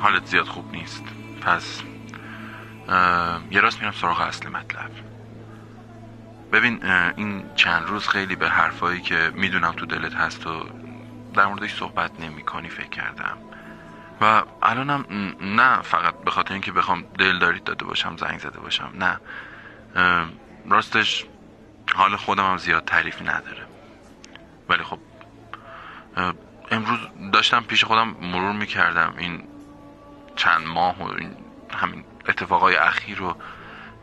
حالت زیاد خوب نیست. پس یه راست میرم سراغ اصل مطلب. ببین این چند روز خیلی به حرفایی که می‌دونم تو دلت هست و در موردش صحبت نمی کنی فکر کردم. و الانم نه فقط به خاطر اینکه بخوام دل داده باشم زنگ زده باشم نه. راستش حال خودم هم زیاد تعریف نداره. ولی خب داشتم پیش خودم مرور می‌کردم این چند ماه و این همین اتفاقای اخیر رو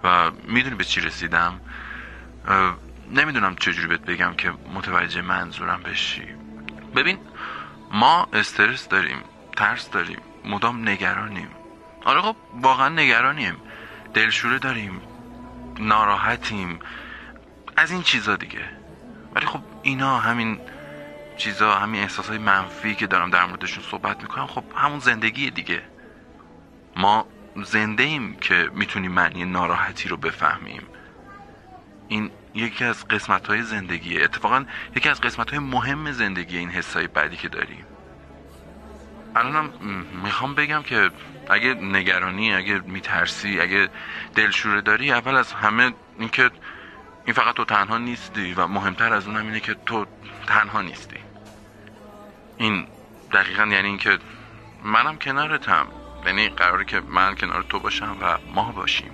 و می‌دونی به چی رسیدم؟ نمی‌دونم چجوری بهت بگم که متوجه منظورم بشی. ببین ما استرس داریم ترس داریم مدام نگرانیم. آره خب واقعا نگرانیم. دلشوره داریم ناراحتیم. از این چیزا دیگه. ولی خب اینا همین چیزا همین احساسای منفی که دارم در موردشون صحبت می‌کنم خب همون زندگی دیگه. ما زنده ایم که می‌تونیم معنی ناراحتی رو بفهمیم. این یکی از قسمت های زندگیه. اتفاقا یکی از قسمت های مهم زندگی این حسای بعدی که داریم. الانم می‌خوام بگم که اگه نگرانی اگه میترسی اگه دلشوره داری اول از همه اینکه این فقط تو تنها نیستی و مهمتر از اونم اینه که تو تنها نیستی. این دقیقا یعنی اینکه منم کنارتم یعنی قراره که من کنار تو باشم و ما باشیم.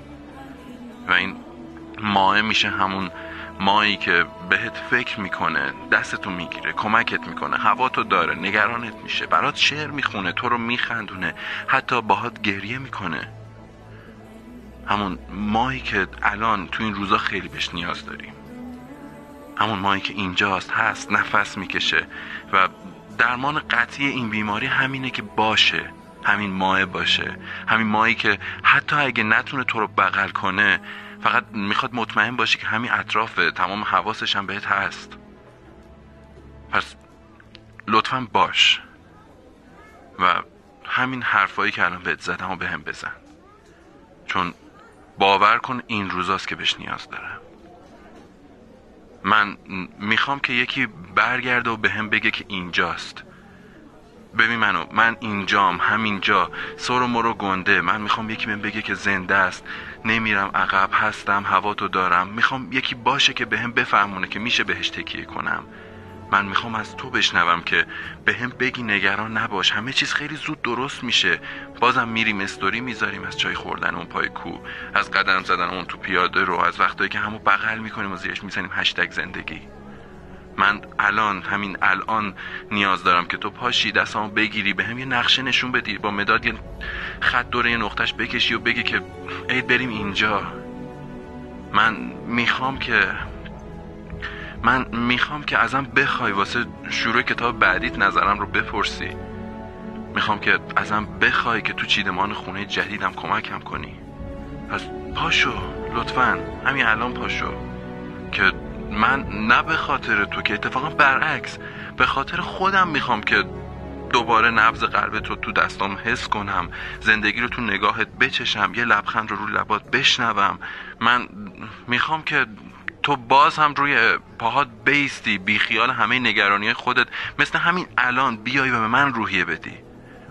و این ماه میشه همون مایی که بهت فکر می‌کنه دستتو می‌گیره کمکت می‌کنه هوا تو داره نگرانت میشه برات شعر می‌خونه تو رو میخندونه حتی باهات گریه می‌کنه. همون ماهی که الان تو این روزا خیلی بهش نیاز داریم. همون ماهی که اینجاست هست نفس می‌کشه و درمان قطعی این بیماری همینه که باشه همین ماه باشه همین ماهی که حتی اگه نتونه تو رو بغل کنه فقط می‌خواد مطمئن باشه که همین اطراف تمام حواسش هم بهت هست. پس لطفا باش. و همین حرفایی که الان بهت زدم و به هم بزن. چون باور کن این روزاست که بهش نیاز دارم من می‌خوام که یکی برگرده و به هم بگه که اینجاست. ببین منو من اینجام همینجا. سر و مرو گنده. من می‌خوام یکی من بگه که زنده است. نمیرم عقب هستم هوا تو دارم. می‌خوام یکی باشه که بهم به بفهمونه که میشه بهش تکیه کنم. من می‌خوام از تو بشنوم که به هم بگی نگران نباش. همه چیز خیلی زود درست میشه. بازم میریم استوری می‌ذاریم از چای خوردن اون پای کو از قدم زدن اون تو پیاده رو از وقتایی که همو بغل می‌کنیم و زیرش می‌زنیم هشتگ زندگی. من الان همین الان نیاز دارم که تو پاشی دستامو بگیری به هم یه نقشه نشون بدی با مداد یه خط دوره یه نقطش بکشی و بگی که عید بریم اینجا. من می‌خوام که من می‌خوام که ازم بخوای واسه شروع کتاب بعدیت نظرم رو بپرسی. می‌خوام که ازم بخوای که تو چیدمان خونه جدیدم کمکم کنی. پس پاشو لطفا. همین الان پاشو. که من نه به خاطر تو که اتفاقا برعکس به خاطر خودم می‌خوام که دوباره نبز قلبت رو تو دستام حس کنم زندگی رو تو نگاهت بچشم یه لبخند رو رو لبات بشنوم. من می‌خوام که تو باز هم روی پاهات بیستی بیخیال همه نگرانی خودت. مثل همین الان بیای و به من روحیه بدی.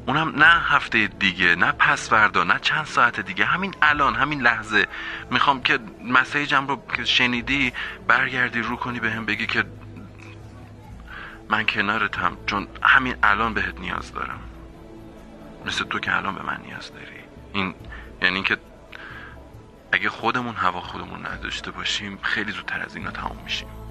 اونم نه هفته دیگه نه پس فردا نه چند ساعت دیگه. همین الان همین لحظه. می‌خوام که مسیجم رو که شنیدی برگردی رو کنی به هم بگی که من کنارتم. چون همین الان بهت نیاز دارم. مثل تو که الان به من نیاز داری. این یعنی که اگه خودمون هوا خودمون نداشته باشیم خیلی زودتر از اینا تمام میشیم.